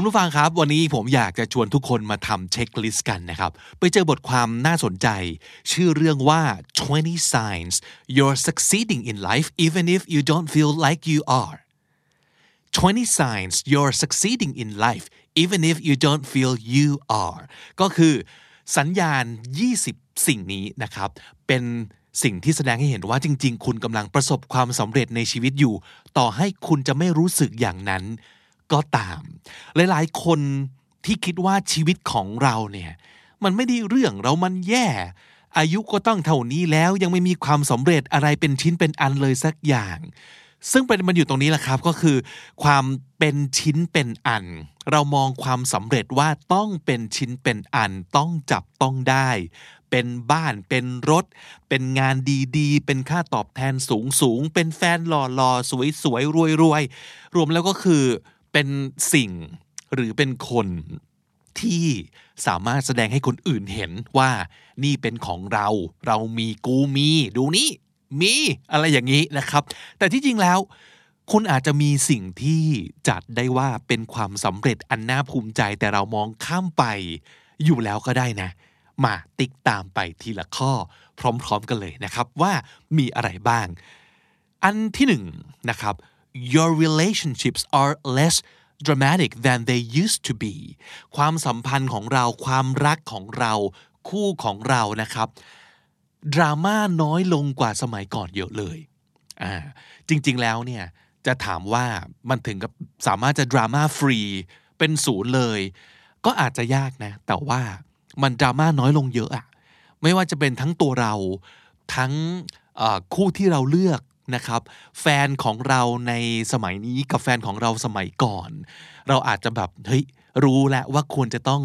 คุณผู้ฟังครับ วันนี้ผมอยากจะชวนทุกคนมาทำเช็คลิสต์กันนะครับ ไปเจอบทความน่าสนใจ ชื่อเรื่องว่า 20 signs you're succeeding in life even if you don't feel like you are 20 signs you're succeeding in life even if you don't feel you are ก็คือสัญญาณ 20 สิ่งนี้นะครับ เป็นสิ่งที่แสดงให้เห็นว่าจริง ๆ คุณกำลังประสบความสำเร็จในชีวิตอยู่ ต่อให้คุณจะไม่รู้สึกอย่างนั้น ก็ตาม หลายๆ คนที่คิดว่าชีวิตของเราเนี่ยมันไม่ได้เรื่องเรามันแย่ อายุก็ต้องเท่านี้แล้วยังไม่มีความสำเร็จอะไรเป็นชิ้นเป็นอันเลยสักอย่าง ซึ่งเป็นมันอยู่ตรงนี้แหละครับก็คือ ความเป็นชิ้นเป็นอัน เรามองความสำเร็จว่าต้องเป็นชิ้นเป็นอันต้องจับต้องได้ เป็นบ้านเป็นรถ เป็นงานดีๆ เป็นค่าตอบแทนสูงสูงๆเป็นแฟนหล่อๆสวยๆรวยๆรวมแล้วก็คือ เป็นสิ่งหรือเป็นคนที่สามารถแสดงให้คนอื่นเห็นว่านี่เป็นของเรา เรามีกูมี ดูนี่มีอะไรอย่างนี้นะครับ แต่ที่จริงแล้ว คุณอาจจะมีสิ่งที่จัดได้ว่าเป็นความสำเร็จอันน่าภูมิใจแต่เรามองข้ามไปอยู่แล้วก็ได้นะ มาติ๊กตามไปทีละข้อ พร้อมๆกันเลยนะครับว่ามีอะไรบ้าง อันที่หนึ่งนะครับ your relationships are less dramatic than they used to be ความสัมพันธ์ของเราความรักของเรา คู่ของเรานะครับ ดราม่าน้อยลงกว่าสมัยก่อนเยอะเลยอ่าจริงๆแล้วเนี่ย จะถามว่ามันถึงกับสามารถจะดราม่าฟรีเป็นศูนย์เลย ก็อาจจะยากนะ แต่ว่ามันดราม่าน้อยลงเยอะอะไม่ว่าจะเป็นทั้งตัวเราทั้งคู่ที่เราเลือก นะครับ แฟนของเราในสมัยนี้กับแฟนของเราสมัยก่อน เราอาจจะแบบเฮ้ยรู้แล้วว่าควรจะต้อง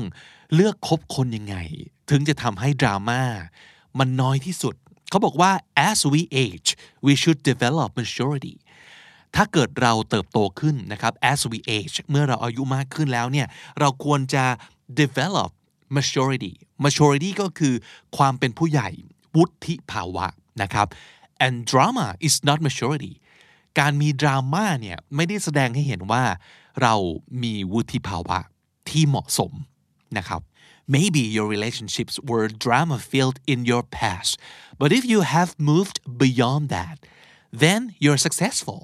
เลือกคบคนยังไง ถึงจะทำให้ดราม่ามันน้อยที่สุด เขาบอกว่า as we age we should develop maturity ถ้าเกิดเราเติบโตขึ้นนะครับ as we age เมื่อเราอายุมากขึ้นแล้วเนี่ย เราควรจะ develop maturity maturity ก็คือความเป็นผู้ใหญ่วุฒิภาวะนะครับ and drama is not maturity การมีดราม่าเนี่ยไม่ได้แสดงให้เห็นว่าเรามีวุฒิภาวะที่เหมาะสมนะครับ Maybe your relationships were drama filled in your past but if you have moved beyond that then you're successful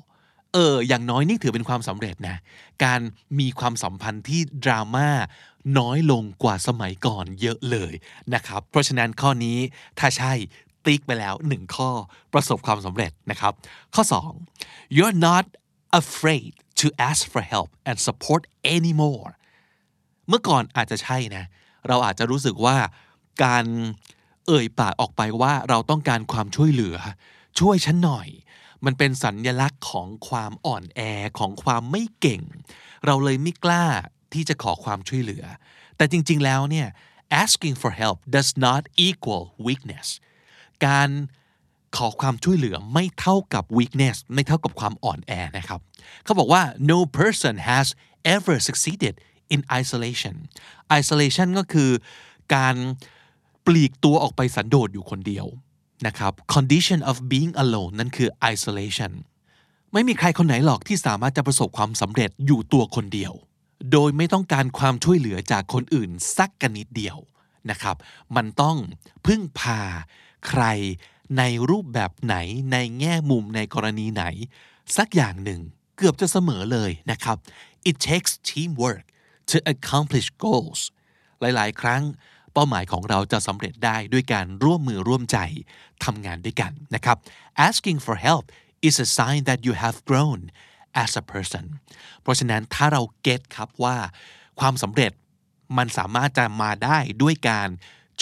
เออ อย่างน้อยนี่ถือเป็นความสำเร็จนะ การมีความสัมพันธ์ที่ดราม่าน้อยลงกว่าสมัยก่อนเยอะเลยนะครับ เพราะฉะนั้นข้อนี้ถ้าใช่ ติ๊กไปแล้วหนึ่งข้อประสบความสำเร็จนะครับ ข้อ 2 you're not afraid to ask for help and support anymore เมื่อก่อนอาจจะใช่นะ เราอาจจะรู้สึกว่าการเอ่ยปากออกไปว่าเราต้องการความช่วยเหลือ ช่วยฉันหน่อย มันเป็นสัญญลักษณ์ของความอ่อนแอของความไม่เก่ง เราเลยไม่กล้าที่จะขอความช่วยเหลือ แต่จริง ๆ แล้วเนี่ย asking for help does not equal weakness การขอความช่วยเหลือไม่เท่ากับ weakness ไม่เท่ากับความอ่อนแอนะครับ เขาบอกว่า no person has ever succeeded in isolation isolation ก็คือการปลีกตัวออกไปสันโดษอยู่คนเดียวนะครับ condition of being alone นั่นคือ isolation ไม่มีใครคนไหนหรอกที่สามารถจะประสบความสำเร็จอยู่ตัวคนเดียว โดยไม่ต้องการความช่วยเหลือจากคนอื่นสักกันนิดเดียวนะครับ มันต้องพึ่งพา ใครในรูปแบบไหนในแง่มุมในกรณีไหน สักอย่างหนึ่งเกือบจะเสมอเลยนะครับ it takes teamwork to accomplish goals หลาย ๆ ครั้งเป้าหมายของเราจะสำเร็จได้ด้วยการร่วมมือร่วมใจทำงานด้วยกันนะครับ asking for help is a sign that you have grown as a person เพราะฉะนั้นถ้าเราเก็ตครับว่า ความสำเร็จมันสามารถจะมาได้ด้วยการ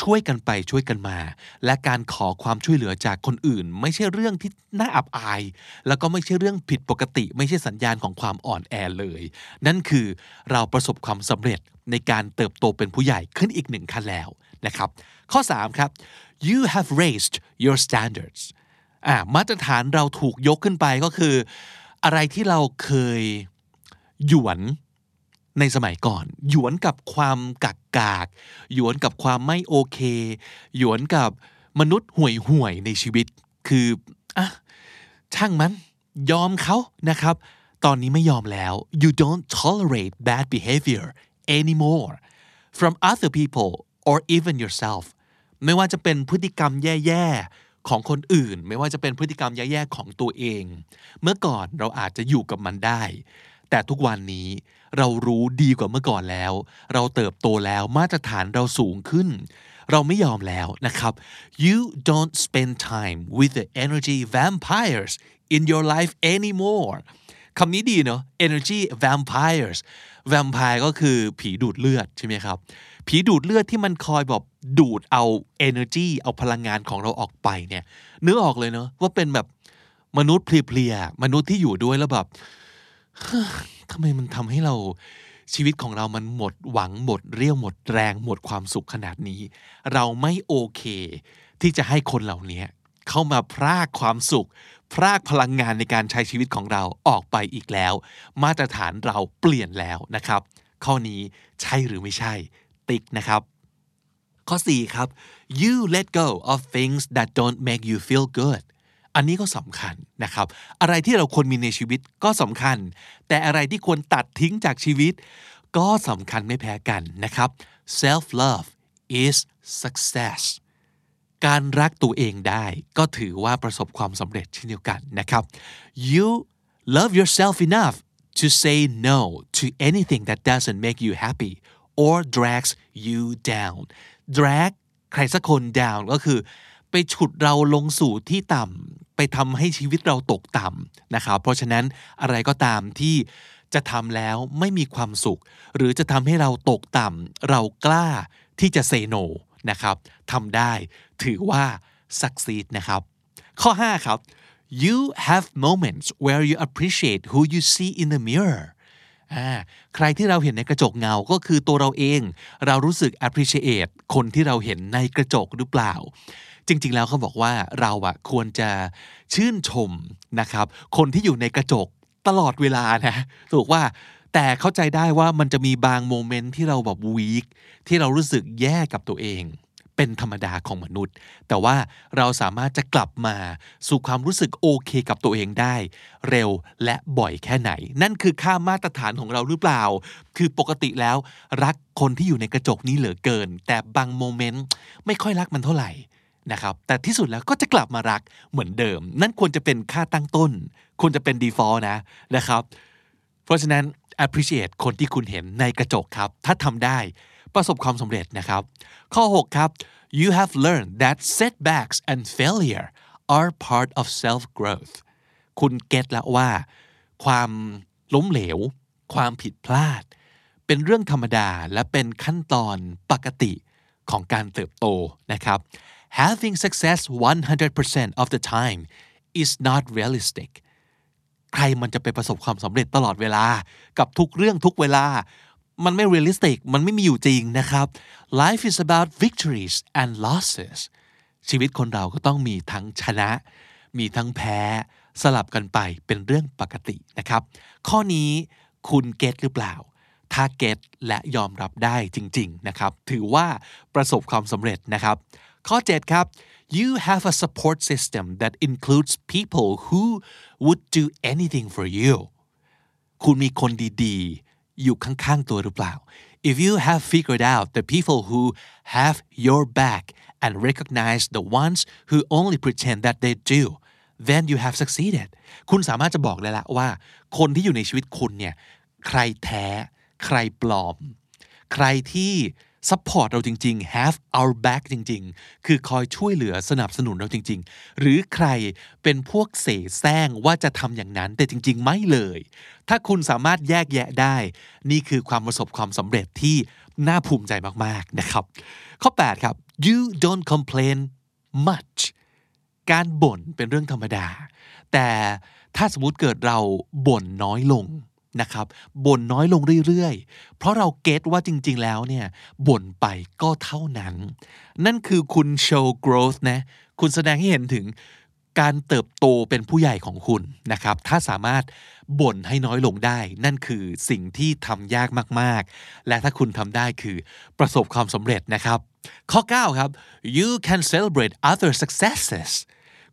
ช่วยกันไปช่วยกันมา และการขอความช่วยเหลือจากคนอื่น ไม่ใช่เรื่องที่น่าอับอาย แล้วก็ไม่ใช่เรื่องผิดปกติ ไม่ใช่สัญญาณของความอ่อนแอเลย นั่นคือเราประสบความสำเร็จในการเติบโตเป็นผู้ใหญ่ขึ้นอีกหนึ่งขั้นแล้วนะครับ ข้อ 3 ครับ you have raised your standards อ่ามาตรฐานเราถูกยกขึ้นไปก็คือ อะไรที่เราเคยหยวน ในสมัยก่อน หยวนกับความกักกาก หยวนกับความไม่โอเค หยวนกับมนุษย์ห่วยห่วยในชีวิต คืออะช่างมัน ยอมเขานะครับ ตอนนี้ไม่ยอมแล้ว you don't tolerate bad behavior anymore from other people or even yourself ไม่ว่าจะเป็นพฤติกรรมแย่ๆของคนอื่น ไม่ว่าจะเป็นพฤติกรรมแย่ๆของตัวเอง เมื่อก่อนเราอาจจะอยู่กับมันได้ แต่ทุกวันนี้ เรารู้ดีกว่าเมื่อก่อนแล้ว เราเติบโตแล้วมาตรฐานเราสูงขึ้น เราไม่ยอมแล้วนะครับ you don't spend time with the energy vampires in your life anymore คำนี้ดีเนาะ energy vampires vampire ก็คือผีดูดเลือดใช่ไหมครับ ผีดูดเลือดที่มันคอยแบบดูดเอา energy เอาพลังงานของเราออกไปเนี่ยนึกออกเลยเนาะว่าเป็นแบบมนุษย์เพลียๆมนุษย์ที่อยู่ด้วยแล้วแบบ ทำไมมันทำให้เราชีวิตของเรามันหมดหวังหมดเรี่ยวหมดแรงหมดความสุขขนาดนี้ เราไม่โอเค ที่จะให้คนเหล่านี้เข้ามาพรากความสุข พรากพลังงานในการใช้ชีวิตของเราออกไปอีกแล้ว มาตรฐานเราเปลี่ยนแล้วนะครับ ข้อนี้ใช่หรือไม่ใช่ ติ๊กนะครับ ข้อ 4 ครับ you let go of things that don't make you feel good อันนี้ก็สำคัญนะครับ อะไรที่เราควรมีในชีวิตก็สำคัญ แต่อะไรที่ควรตัดทิ้งจากชีวิต ก็สำคัญไม่แพ้กันนะครับ self love is success การรักตัวเองได้ก็ถือว่าประสบความสำเร็จเช่นเดียวกันนะครับ you love yourself enough to say no to anything that doesn't make you happy or drags you down drag ใครสักคน down ก็คือ ไปฉุดเราลงสู่ที่ต่ำ ไปทำให้ชีวิตเราตกต่ำนะครับเพราะฉะนั้นอะไรก็ตามที่จะทำแล้วไม่มีความสุข หรือจะทำให้เราตกต่ำเรากล้าที่จะ say no นะครับทำได้ถือว่า succeed นะครับ ข้อ 5 ครับ you have moments where you appreciate who you see in the mirror ใครที่เราเห็นในกระจกเงาก็คือตัวเราเอง เรารู้สึก appreciate คนที่เราเห็นในกระจกหรือเปล่า จริง ๆ แล้วเขาบอกว่าเราอะควรจะชื่นชมนะครับ คนที่อยู่ในกระจกตลอดเวลานะถูกว่าแต่เข้าใจได้ว่ามันจะมีบางโมเมนต์ที่เราแบบวีคที่เรารู้สึกแย่กับตัวเอง เป็นธรรมดาของมนุษย์ แต่ว่าเราสามารถจะกลับมาสู่ความรู้สึกโอเคกับตัวเองได้ เร็วและบ่อยแค่ไหน นั่นคือค่ามาตรฐานของเราหรือเปล่า คือปกติแล้วรักคนที่อยู่ในกระจกนี้เหลือเกิน แต่บางโมเมนต์ไม่ค่อยรักมันเท่าไหร่ นะครับแต่ที่สุดแล้วก็จะกลับมารักเหมือนเดิม นั่นควรจะเป็นค่าตั้งต้น ควรจะเป็น default นะนะครับ เพราะฉะนั้น appreciate คนที่คุณเห็นในกระจกครับ ถ้าทำได้ประสบความสำเร็จนะครับ ข้อ 6 ครับ you have learned that setbacks and failure are part of self growth คุณเก็ตแล้วว่า ความล้มเหลว ความผิดพลาด เป็นเรื่องธรรมดาและเป็นขั้นตอนปกติของการเติบโตนะครับ having success 100% of the time is not realistic ใครมันจะไปประสบความสำเร็จตลอดเวลา กับทุกเรื่องทุกเวลา มันไม่ realistic มันไม่มีอยู่จริงนะครับ life is about victories and losses ชีวิตคนเราก็ต้องมีทั้งชนะ มีทั้งแพ้ สลับกันไปเป็นเรื่องปกตินะครับ ข้อนี้คุณเก็ตหรือเปล่า ถ้าเก็ตและยอมรับได้จริง ๆ นะครับ ถือว่าประสบความสำเร็จนะครับ ข้อ 7 ครับ you have a support system that includes people who would do anything for you คุณมีคนดีๆ อยู่ข้างๆตัวหรือเปล่า if you have figured out the people who have your back and recognize the ones who only pretend that they do then you have succeeded คุณสามารถจะบอกเลยละว่า คนที่อยู่ในชีวิตคุณเนี่ย ใครแท้ ใครปลอม ใครที่ support เราจริง ๆ have our back จริง ๆ คือคอยช่วยเหลือสนับสนุนเราจริง ๆ หรือใครเป็นพวกเสแสร้งว่าจะทำอย่างนั้นแต่จริง ๆ ไม่เลย ถ้าคุณสามารถแยกแยะได้ นี่คือความประสบความสำเร็จที่น่าภูมิใจมาก ๆ นะครับ ข้อ 8 ครับ you don't complain much การบ่นเป็นเรื่องธรรมดา แต่ถ้าสมมติเกิดเราบ่นน้อยลง นะครับบ่นน้อยลงเรื่อยๆ เพราะเราเก็ตว่าจริงๆแล้วเนี่ยบ่นไปก็เท่านั้น นั่นคือคุณ show growth นะคุณแสดงให้เห็นถึงการเติบโตเป็นผู้ใหญ่ของคุณนะครับ ถ้าสามารถบ่นให้น้อยลงได้ นั่นคือสิ่งที่ทำยากมากๆ และถ้าคุณทำได้คือประสบความสำเร็จนะครับ ข้อ 9 ครับ you can celebrate other successes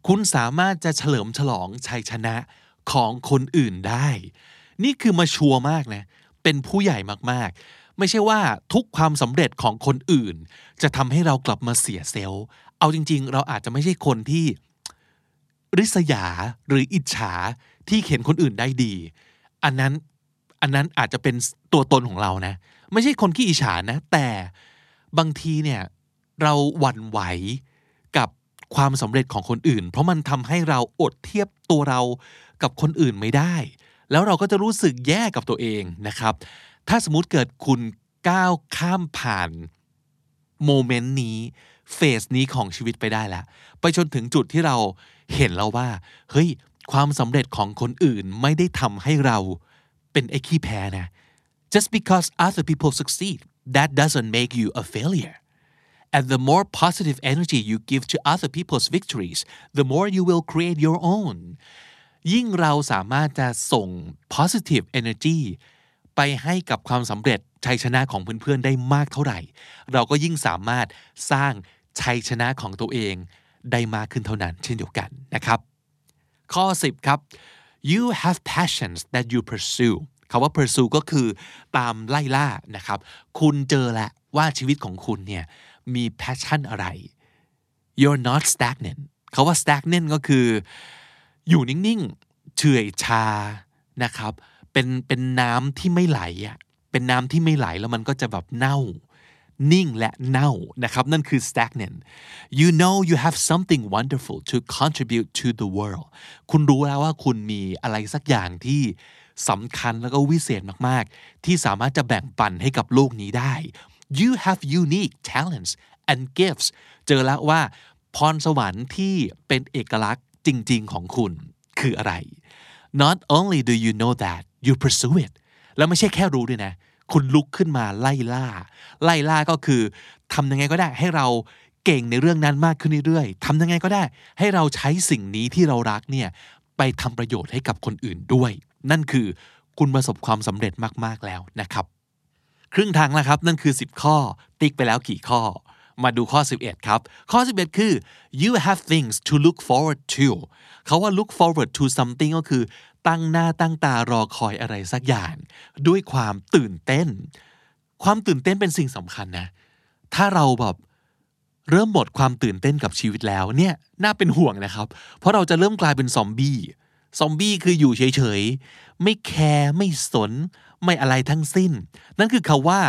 คุณสามารถจะเฉลิมฉลองชัยชนะของคนอื่นได้ นี่คือมาชัวร์มากนะ เป็นผู้ใหญ่มากๆ ไม่ใช่ว่าทุกความสำเร็จของคนอื่น จะทำให้เรากลับมาเสียเซลล์ เอาจริง ๆ เราอาจจะไม่ใช่คนที่ริษยาหรืออิจฉาที่เห็นคนอื่นได้ดี อันนั้นอันนั้นอาจจะเป็นตัวตนของเรานะ ไม่ใช่คนขี้อิจฉานะ แต่บางทีเนี่ยเราหวั่นไหวกับความสำเร็จของคนอื่น เพราะมันทำให้เราอดเทียบตัวเรากับคนอื่นไม่ได้ แล้วเราก็จะรู้สึกแย่กับตัวเองนะครับ ถ้าสมมติเกิดคุณก้าวข้ามผ่านโมเมนต์นี้เฟสนี้ของชีวิตไปได้แล้ว ไปจนถึงจุดที่เราเห็นแล้วว่า เฮ้ย ความสำเร็จของคนอื่นไม่ได้ทำให้เราเป็นไอ้ขี้แพ้นะ just because other people succeed that doesn't make you a failure and the more positive energy you give to other people's victories the more you will create your own ยิ่งเราสามารถจะส่ง positive energy ไปให้กับความสำเร็จชัยชนะของเพื่อนๆได้มากเท่าไหร่ เราก็ยิ่งสามารถสร้างชัยชนะของตัวเองได้มากขึ้นเท่านั้นเช่นเดียวกันนะครับ ข้อ 10 ครับ you have passions that you pursue คาว่า pursue ก็คือตามไล่ล่านะครับ คุณเจอแล้วว่าชีวิตของคุณเนี่ยมี passion อะไร you're not stagnant คาว่า stagnant ก็คือ อยู่นิ่งๆเฉื่อยชานะครับ เป็นเป็นน้ำที่ไม่ไหลอะเป็นน้ำที่ไม่ไหลแล้วมันก็จะแบบเน่า นิ่งและเน่านะครับนั่นคือ stagnant you know you have something wonderful to contribute to the world คุณรู้แล้วว่าคุณมีอะไรสักอย่างที่สำคัญแล้วก็วิเศษมากๆ ที่สามารถจะแบ่งปันให้กับโลกนี้ได้ you have unique talents and gifts เจอแล้วว่าพรสวรรค์ที่เป็นเอกลักษณ์ จริง ๆ ของคุณคืออะไร not only do you know that you pursue it แล้วไม่ใช่แค่รู้ด้วยนะ คุณลุกขึ้นมาไล่ล่า ไล่ล่าก็คือทำยังไงก็ได้ให้เราเก่งในเรื่องนั้นมากขึ้นเรื่อยๆทำยังไงก็ได้ ให้เราใช้สิ่งนี้ที่เรารักเนี่ยไปทำประโยชน์ให้กับคนอื่นด้วย นั่นคือคุณประสบความสำเร็จมากๆแล้วนะครับ ครึ่งทางแล้วครับนั่นคือ 10 ข้อ ติ๊กไปแล้วกี่ข้อ มาดูข้อ 11 ครับ ข้อ 11 คือ you have things to look forward to เขาว่า look forward to something ก็คือ ตั้งหน้าตั้งตารอคอยอะไรสักอย่าง ด้วยความตื่นเต้น ความตื่นเต้นเป็นสิ่งสำคัญนะ ถ้าเราแบบเริ่มหมดความตื่นเต้นกับชีวิตแล้วเนี่ยน่าเป็นห่วงนะครับ เพราะเราจะเริ่มกลายเป็นซอมบี้ซอมบี้คืออยู่เฉยๆ ไม่แคร์ไม่สน ไม่อะไรทั้งสิ้น นั่นคือคาว่า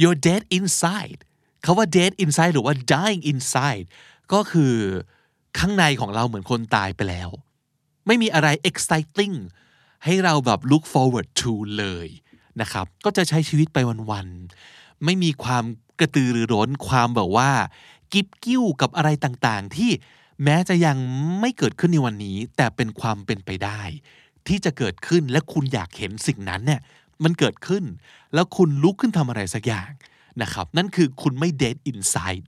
you're dead inside คาว่า dead inside หรือว่า dying inside ก็คือข้างในของเราเหมือนคนตายไปแล้ว ไม่มีอะไร exciting ให้เราแบบ look forward to เลยนะครับ ก็จะใช้ชีวิตไปวันๆ ไม่มีความกระตือรือร้น ความแบบว่า กิบกิ้วกับอะไรต่างๆ ที่แม้จะยังไม่เกิดขึ้นในวันนี้ แต่เป็นความเป็นไปได้ ที่จะเกิดขึ้นและคุณอยากเห็นสิ่งนั้นเนี่ยมันเกิดขึ้น แล้วคุณลุกขึ้นทำอะไรสักอย่าง นะครับ นั่นคือคุณไม่ dead inside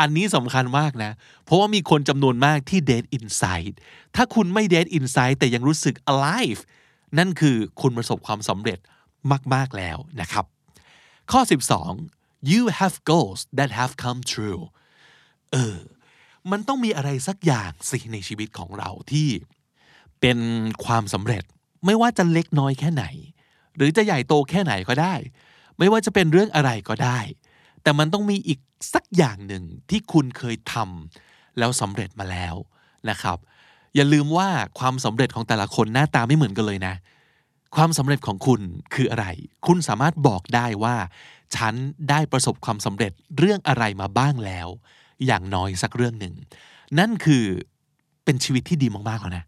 อันนี้สำคัญมากนะ เพราะว่ามีคนจำนวนมากที่ dead inside ถ้าคุณไม่ dead inside แต่ยังรู้สึก alive นั่นคือคุณประสบความสำเร็จมาก ๆ แล้วนะครับ ข้อ 12 you have goals that have come true เออ มันต้องมีอะไรสักอย่างสิในชีวิตของเราที่เป็นความสำเร็จ ไม่ว่าจะเล็กน้อยแค่ไหน หรือจะใหญ่โตแค่ไหนก็ได้ ไม่ว่าจะเป็นเรื่องอะไรก็ได้ แต่มันต้องมีอีกสักอย่างหนึ่งที่คุณเคยทำแล้วสำเร็จมาแล้วนะครับ อย่าลืมว่าความสำเร็จของแต่ละคนหน้าตาไม่เหมือนกันเลยนะ ความสำเร็จของคุณคืออะไร คุณสามารถบอกได้ว่า ฉันได้ประสบความสำเร็จเรื่องอะไรมาบ้างแล้ว อย่างน้อยสักเรื่องหนึ่ง นั่นคือเป็นชีวิตที่ดีมากๆแล้วนะ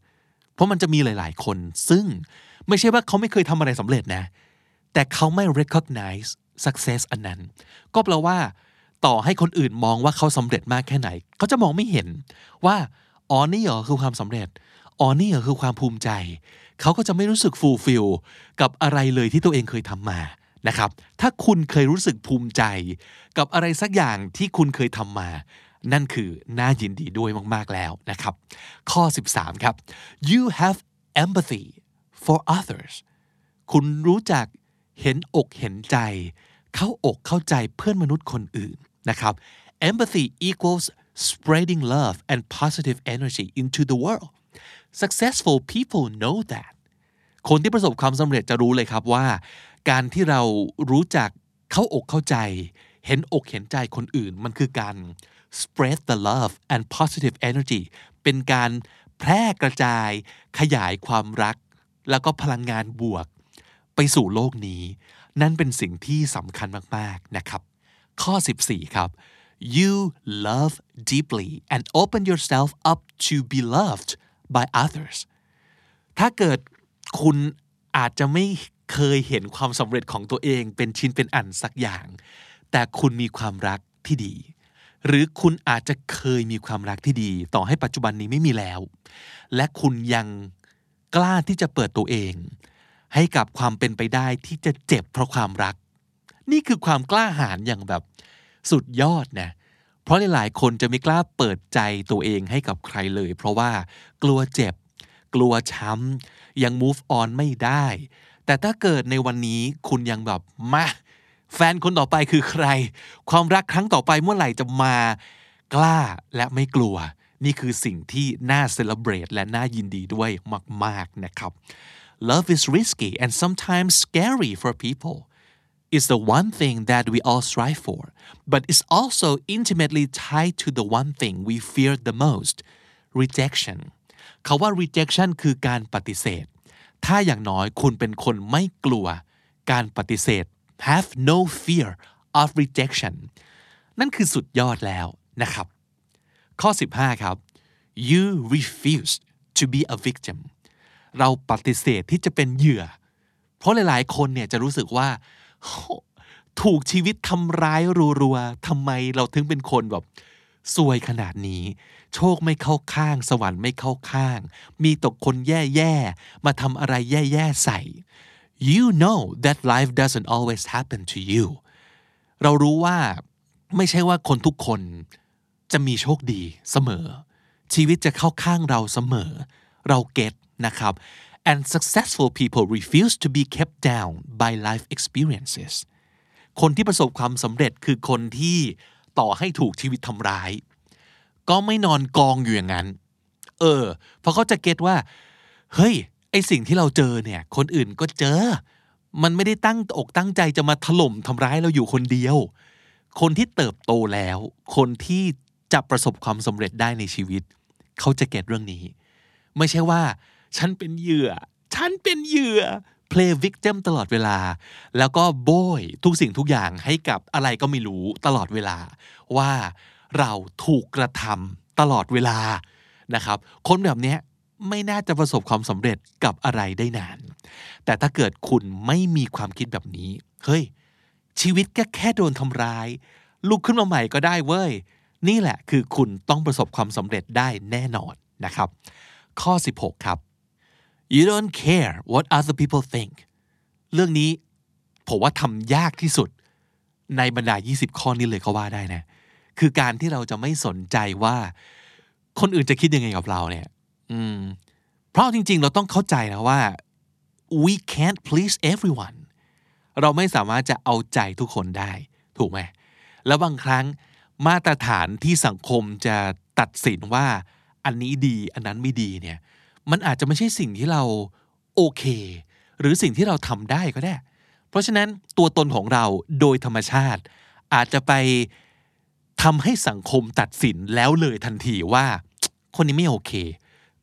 เพราะมันจะมีหลาย ๆ คนซึ่งไม่ใช่ว่าเขาไม่เคยทำอะไรสำเร็จนะ แต่เขาไม่ recognize success อันนั้น ก็แปลว่า ต่อให้คนอื่นมองว่าเขาสำเร็จมากแค่ไหน เขาจะมองไม่เห็นว่าอ๋อนี่เหรอคือความสำเร็จอ๋อนี่เหรอคือความภูมิใจ เขาก็จะไม่รู้สึกฟูลฟิลกับอะไรเลยที่ตัวเองเคยทำมานะครับ ถ้าคุณเคยรู้สึกภูมิใจ กับอะไรสักอย่างที่คุณเคยทำมา นั่นคือน่ายินดีด้วยมาก ๆ แล้วนะครับ ข้อ 13 ครับ you have empathy for others คุณรู้จัก เห็นอกเห็นใจ เข้าอกเข้าใจเพื่อนมนุษย์คนอื่นนะครับ empathy equals spreading love and positive energy into the world successful people know that คนที่ประสบความสำเร็จจะรู้เลยครับว่า การที่เรารู้จักเข้าอกเข้าใจ เห็นอกเห็นใจคนอื่น มันคือการ spread the love and positive energy เป็นการแพร่กระจายขยายความรัก แล้วก็พลังงานบวก ไปสู่โลกนี้ นั่นเป็นสิ่งที่สำคัญมาก ๆ นะครับ ข้อ 14 ครับ you love deeply and open yourself up to be loved by others ถ้าเกิดคุณอาจจะไม่เคยเห็นความสำเร็จของตัวเองเป็นชิ้นเป็นอันสักอย่าง แต่คุณมีความรักที่ดี หรือคุณอาจจะเคยมีความรักที่ดี ต่อให้ปัจจุบันนี้ไม่มีแล้ว และคุณยังกล้าที่จะเปิดตัวเอง ให้กับความเป็นไปได้ที่จะเจ็บเพราะความรัก นี่คือความกล้าหาญอย่างแบบสุดยอดนะเพราะหลายๆคนจะไม่กล้าเปิดใจตัวเองให้กับใครเลย เพราะว่ากลัวเจ็บ กลัวช้ำยัง move on ไม่ได้ แต่ถ้าเกิดในวันนี้คุณยังแบบมาแฟนคนต่อไปคือใคร ความรักครั้งต่อไปเมื่อไหร่จะมา กล้าและไม่กลัว นี่คือสิ่งที่น่าเซเลบรตและน่ายินดีด้วยมาก ๆนะครับ Love is risky and sometimes scary for people is the one thing that we all strive for, but it's also intimately tied to the one thing we fear the most rejection เขาว่า rejection คือการปฏิเสธ ถ้าอย่างน้อยคุณเป็นคนไม่กลัวการปฏิเสธ have no fear of rejection นั่นคือสุดยอดแล้วนะครับ ข้อ 15 ครับ you refuse to be a victim เราปฏิเสธที่จะเป็นเหยื่อ เพราะหลาย ๆ คนเนี่ยจะรู้สึกว่า ถูกชีวิตทำร้ายรัวๆทำไมเราถึงเป็นคนแบบซวยขนาดนี้ โชคไม่เข้าข้าง สวรรค์ไม่เข้าข้าง มีตกคนแย่ๆมาทำอะไรแย่ๆใส่ you know that life doesn't always happen to you เรารู้ว่าไม่ใช่ว่าคนทุกคนจะมีโชคดีเสมอ ชีวิตจะเข้าข้างเราเสมอ เราเก็ต นะครับ and successful people refuse to be kept down by life experiences คนที่ประสบความสำเร็จคือคนที่ต่อให้ถูกชีวิตทำร้าย ก็ไม่นอนกองอยู่อย่างนั้น เออ เพราะเขาจะเก็ตว่า เฮ้ย ไอสิ่งที่เราเจอเนี่ย คนอื่นก็เจอ มันไม่ได้ตั้งอกตั้งใจจะมาถล่มทำร้ายเราอยู่คนเดียว คนที่เติบโตแล้ว คนที่จะประสบความสำเร็จได้ในชีวิต เขาจะเก็ตเรื่องนี้ ไม่ใช่ว่า ฉันเป็นเหยื่อ ฉันเป็นเหยื่อ play victim ตลอดเวลา แล้วก็โบยทุกสิ่งทุกอย่างให้กับอะไรก็ไม่รู้ตลอดเวลา ว่าเราถูกกระทำตลอดเวลานะครับ คนแบบนี้ไม่น่าจะประสบความสำเร็จกับอะไรได้นาน แต่ถ้าเกิดคุณไม่มีความคิดแบบนี้ เฮ้ย ชีวิตก็แค่โดนทำร้ายลุกขึ้นมาใหม่ก็ได้เว้ย นี่แหละคือคุณต้องประสบความสำเร็จได้แน่นอนนะครับ ข้อ 16 ครับ you don't care what other people think เรื่องนี้ผมว่าทำยากที่สุดในบรรดา 20 ข้อนี้เลยก็ว่าได้นะ คือการที่เราจะไม่สนใจว่า คนอื่นจะคิดยังไงกับเราเนี่ย อืม เพราะจริง ๆ เราต้องเข้าใจนะว่า we can't please everyone เราไม่สามารถจะเอาใจทุกคนได้ ถูกไหม แล้วบางครั้งมาตรฐานที่สังคมจะตัดสินว่า อันนี้ดี อันนั้นไม่ดีเนี่ย มันอาจจะไม่ใช่สิ่งที่เราโอเค หรือสิ่งที่เราทำได้ก็ได้ เพราะฉะนั้นตัวตนของเราโดยธรรมชาติ อาจจะไปทำให้สังคมตัดสินแล้วเลยทันทีว่า คนนี้ไม่โอเค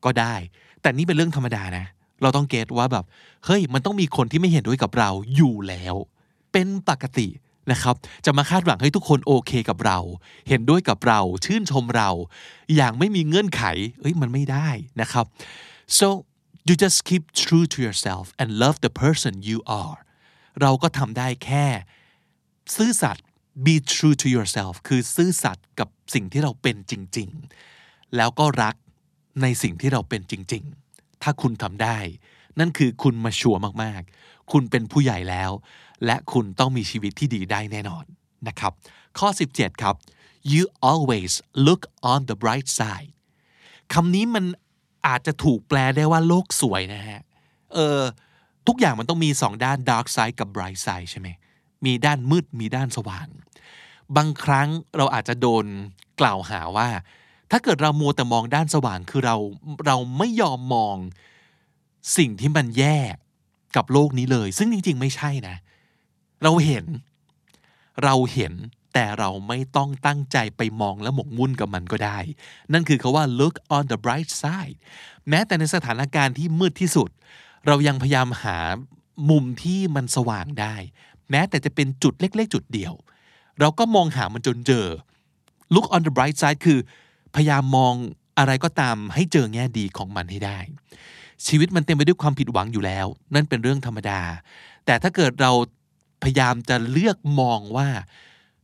ก็ได้ แต่นี่เป็นเรื่องธรรมดานะ เราต้องเก็ตว่าแบบ เฮ้ย มันต้องมีคนที่ไม่เห็นด้วยกับเราอยู่แล้ว เป็นปกติ นะครับ จะมาคาดหวังให้ทุกคนโอเคกับเรา เห็นด้วยกับเรา ชื่นชมเรา อย่างไม่มีเงื่อนไข เอ้ย มันไม่ได้นะครับ so you just keep true to yourself and love the person you are เราก็ทำได้แค่ ซื่อสัตย์ be true to yourself คือซื่อสัตย์กับสิ่งที่เราเป็นจริง ๆ แล้วก็รักในสิ่งที่เราเป็นจริง ๆ ถ้าคุณทำได้ นั่นคือคุณมาชัวร์มากๆ คุณเป็นผู้ใหญ่แล้ว และคุณต้องมีชีวิตที่ดีได้แน่นอนนะครับ ข้อ 17 ครับ you always look on the bright side คำนี้มันอาจจะถูกแปลได้ว่าโลกสวยนะฮะ เออ ทุกอย่างมันต้องมีสองด้าน dark side กับ bright side ใช่ไหม มีด้านมืด มีด้านสว่าง บางครั้งเราอาจจะโดนกล่าวหาว่า ถ้าเกิดเรามัวแต่มองด้านสว่าง คือเรา เราไม่ยอมมองสิ่งที่มันแย่ กับโลกนี้เลย ซึ่งจริง ๆ ไม่ใช่นะ เราเห็น เราเห็นแต่เราไม่ต้องตั้งใจไปมองและหมกมุ่นกับมันก็ได้ นั่นคือคาว่า look on the bright side แม้แต่ในสถานการณ์ที่มืดที่สุด เรายังพยายามหามุมที่มันสว่างได้ แม้แต่จะเป็นจุดเล็ก ๆ จุดเดียว เราก็มองหามันจนเจอ look on the bright side คือ พยายามมองอะไรก็ตามให้เจอแง่ดีของมันให้ได้ ชีวิตมันเต็มไปด้วยความผิดหวังอยู่แล้ว นั่นเป็นเรื่องธรรมดา แต่ถ้าเกิดเราพยายามจะเลือกมองว่า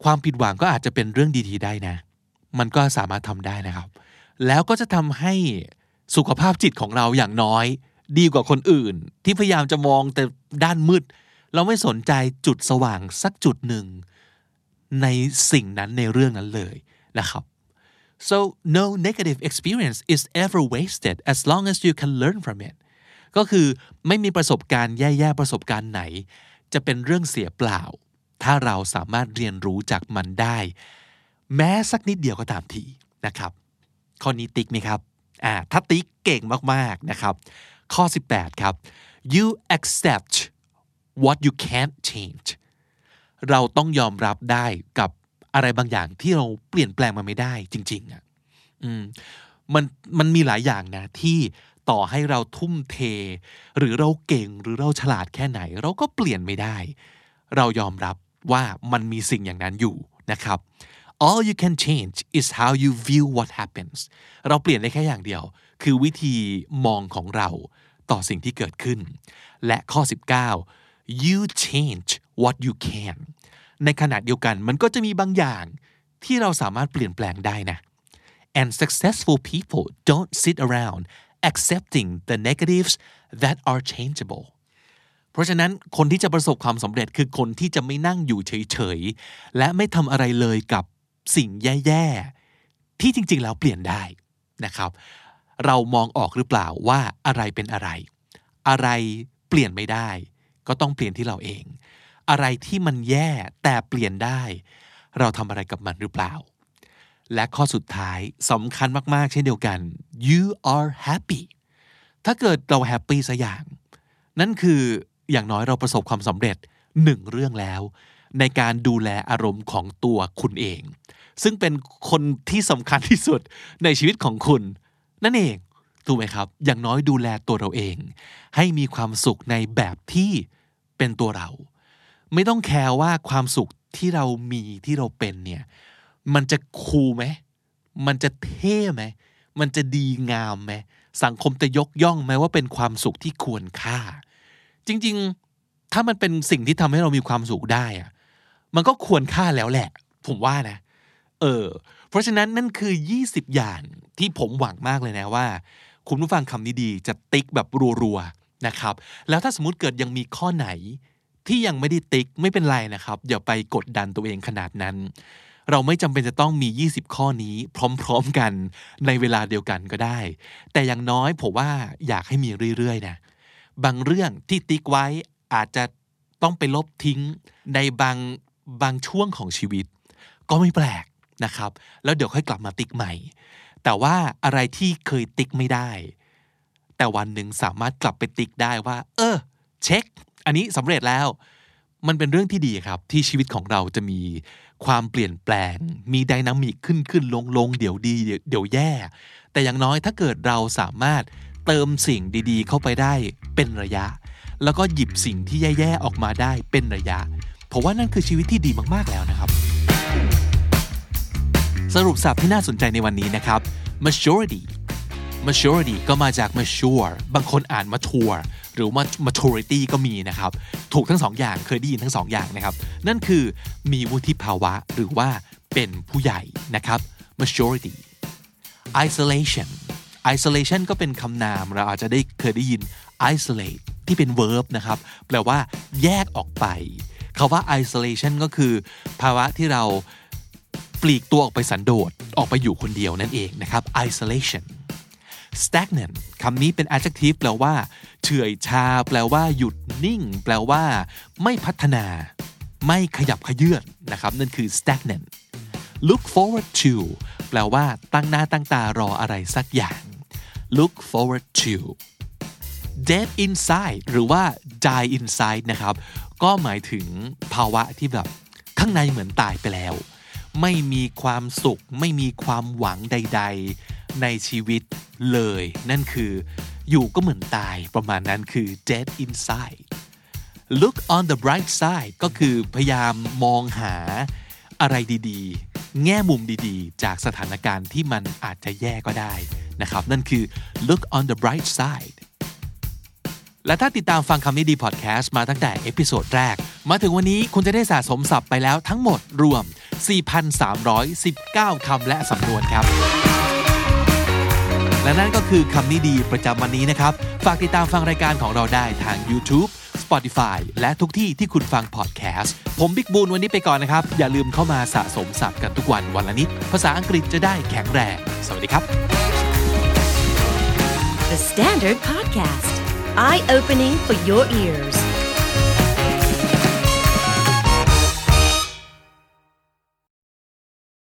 ความผิดหวังก็อาจจะเป็นเรื่องดีๆได้นะ มันก็สามารถทำได้นะครับ แล้วก็จะทำให้สุขภาพจิตของเราอย่างน้อย ดีกว่าคนอื่น ที่พยายามจะมองแต่ด้านมืด เราไม่สนใจจุดสว่างสักจุดหนึ่งในสิ่งนั้นในเรื่องนั้นเลยนะครับ so no negative experience is ever wasted as long as you can learn from it ก็คือไม่มีประสบการณ์แย่ๆประสบการณ์ไหน จะเป็นเรื่องเสียเปล่า ถ้าเราสามารถเรียนรู้จากมันได้ แม้สักนิดเดียวก็ตามทีนะครับ ข้อนี้ติ๊กไหมครับอ่าถ้าติ๊กเก่งมากๆนะครับ ข้อ 18 ครับ you accept what you can't change เราต้องยอมรับได้กับ อะไรบางอย่างที่เราเปลี่ยนแปลงมันไม่ได้จริง ๆอะอมมันมันมีหลายอย่างนะ ที่ต่อให้เราทุ่มเท หรือเราเก่งหรือเราฉลาดแค่ไหน เราก็เปลี่ยนไม่ได้ เรายอมรับว่ามันมีสิ่งอย่างนั้นอยู่นะครับ all you can change is how you view what happens เราเปลี่ยนได้แค่อย่างเดียว คือวิธีมองของเราต่อสิ่งที่เกิดขึ้น และข้อ 19 you change what you can ในขณะเดียวกันมันก็จะมีบางอย่างที่เราสามารถเปลี่ยนแปลงได้นะ and successful people don't sit around accepting the negatives that are changeable เพราะฉะนั้นคนที่จะประสบความสำเร็จคือคนที่จะไม่นั่งอยู่เฉยๆ และไม่ทำอะไรเลยกับสิ่งแย่ๆ ที่จริงๆ แล้วเปลี่ยนได้นะครับ เรามองออกหรือเปล่าว่าอะไรเป็นอะไร อะไรเปลี่ยนไม่ได้ ก็ต้องเปลี่ยนที่เราเอง อะไรที่มันแย่แต่เปลี่ยนได้ เราทำอะไรกับมันหรือเปล่า และข้อสุดท้ายสำคัญมาก ๆ เช่นเดียวกัน you are happy ถ้าเกิดเราแฮปปี้สักอย่าง นั่นคืออย่างน้อยเราประสบความสำเร็จหนึ่งเรื่องแล้ว ในการดูแลอารมณ์ของตัวคุณเอง ซึ่งเป็นคนที่สำคัญที่สุดในชีวิตของคุณ นั่นเองถูกไหมครับ อย่างน้อยดูแลตัวเราเอง ให้มีความสุขในแบบที่เป็นตัวเรา ไม่ต้องแคร์ว่าความสุขที่เรามีที่เราเป็นเนี่ย มันจะคูลไหมมันจะเท่ไหมมันจะดีงามไหมสังคมจะยกย่องไหมว่าเป็นความสุขที่ควรค่า จริง ๆ ถ้ามันเป็นสิ่งที่ทำให้เรามีความสุขได้อะมันก็ควรค่าแล้วแหละ ผมว่านะ เออ เพราะฉะนั้นนั่นคือ 20 อย่างที่ผมหวังมากเลยนะว่า คุณผู้ฟังคำนี้ดีจะติ๊กแบบรัวๆนะครับ แล้วถ้าสมมติเกิดยังมีข้อไหน ที่ยังไม่ได้ติ๊กไม่เป็นไรนะครับ อย่าไปกดดันตัวเองขนาดนั้น เราไม่จำเป็นจะต้องมี 20 ข้อนี้พร้อมๆกันในเวลาเดียวกันก็ได้ แต่อย่างน้อยผมว่าอยากให้มีเรื่อยๆนะบางเรื่องที่ติ๊กไว้อาจจะต้องไปลบทิ้งในบางบางช่วงของชีวิต ก็ไม่แปลกนะครับ แล้วเดี๋ยวค่อยกลับมาติ๊กใหม่ แต่ว่าอะไรที่เคยติ๊กไม่ได้ แต่วันหนึ่งสามารถกลับไปติ๊กได้ว่า เออ เช็ค อันนี้สำเร็จแล้ว มันเป็นเรื่องที่ดีครับ ที่ชีวิตของเราจะมีความเปลี่ยนแปลง มีดินามิกขึ้นขึ้นลงลงเดี๋ยวดี เดี๋ยวแย่ แต่อย่างน้อยถ้าเกิดเราสามารถเติมสิ่งดีๆ เข้าไปได้เป็นระยะ แล้วก็หยิบสิ่งที่แย่ๆออกมาได้เป็นระยะผมว่านั่นคือชีวิตที่ดีมากๆแล้วนะครับ สรุปสับที่น่าสนใจในวันนี้นะครับ maturity maturity ก็มาจาก mature บางคนอ่าน mature หรือว่า maturity ก็มีนะครับ ถูกทั้งสองอย่างเคยได้ยินทั้งสองอย่างนะครับ นั่นคือมีวุฒิภาวะหรือว่าเป็นผู้ใหญ่นะครับ maturity isolation isolation ก็เป็นคำนามเราอาจจะได้เคยได้ยิน isolate ที่เป็น verb นะครับ แปลว่า แยกออกไปคาว่า isolation ก็คือ ภาวะที่เราปลีกตัวออกไปสันโดษออกไปอยู่คนเดียวนั่นเองนะครับ isolation stagnant คำนี้เป็น adjective แปลว่าเฉื่อยชา แปลว่าหยุดนิ่ง แปลว่า ไม่พัฒนา ไม่ขยับขยื่นนะครับ นั่นคือ stagnant look forward to แปลว่า ตั้งหน้าตั้งตารออะไรสักอย่าง look forward to dead inside หรือว่า die inside นะครับ ก็หมายถึงภาวะที่แบบ ข้างในเหมือนตายไปแล้ว ไม่มีความสุข ไม่มีความหวังใด ๆ ในชีวิตเลย นั่นคือ อยู่ก็เหมือนตายประมาณนั้นคือ dead inside look on the bright side ก็คือพยายามมองหาอะไรดีๆ แง่มุมดีๆ จากสถานการณ์ที่มันอาจจะแย่ก็ได้นะครับ นั่นคือ look on the bright side และถ้าติดตามฟังคำนี้ดีพอดแคสต์มาตั้งแต่ episode แรก มาถึงวันนี้คุณจะได้สะสมศัพท์ไปแล้วทั้งหมดรวม 4,319 คำและสำนวนครับ และนั่นก็คือคำนี้ดีประจำวันนี้นะครับ ฝากติดตามฟังรายการของเราได้ทาง YouTube Spotify และทุกที่ที่คุณฟังพอดแคสต์ ผมบิ๊กบูลวันนี้ไปก่อนนะครับ อย่าลืมเข้ามาสะสมศัพท์กันทุกวันวันละนิด ภาษาอังกฤษจะได้แข็งแรง สวัสดีครับ The Standard Podcast, eye opening for your ears.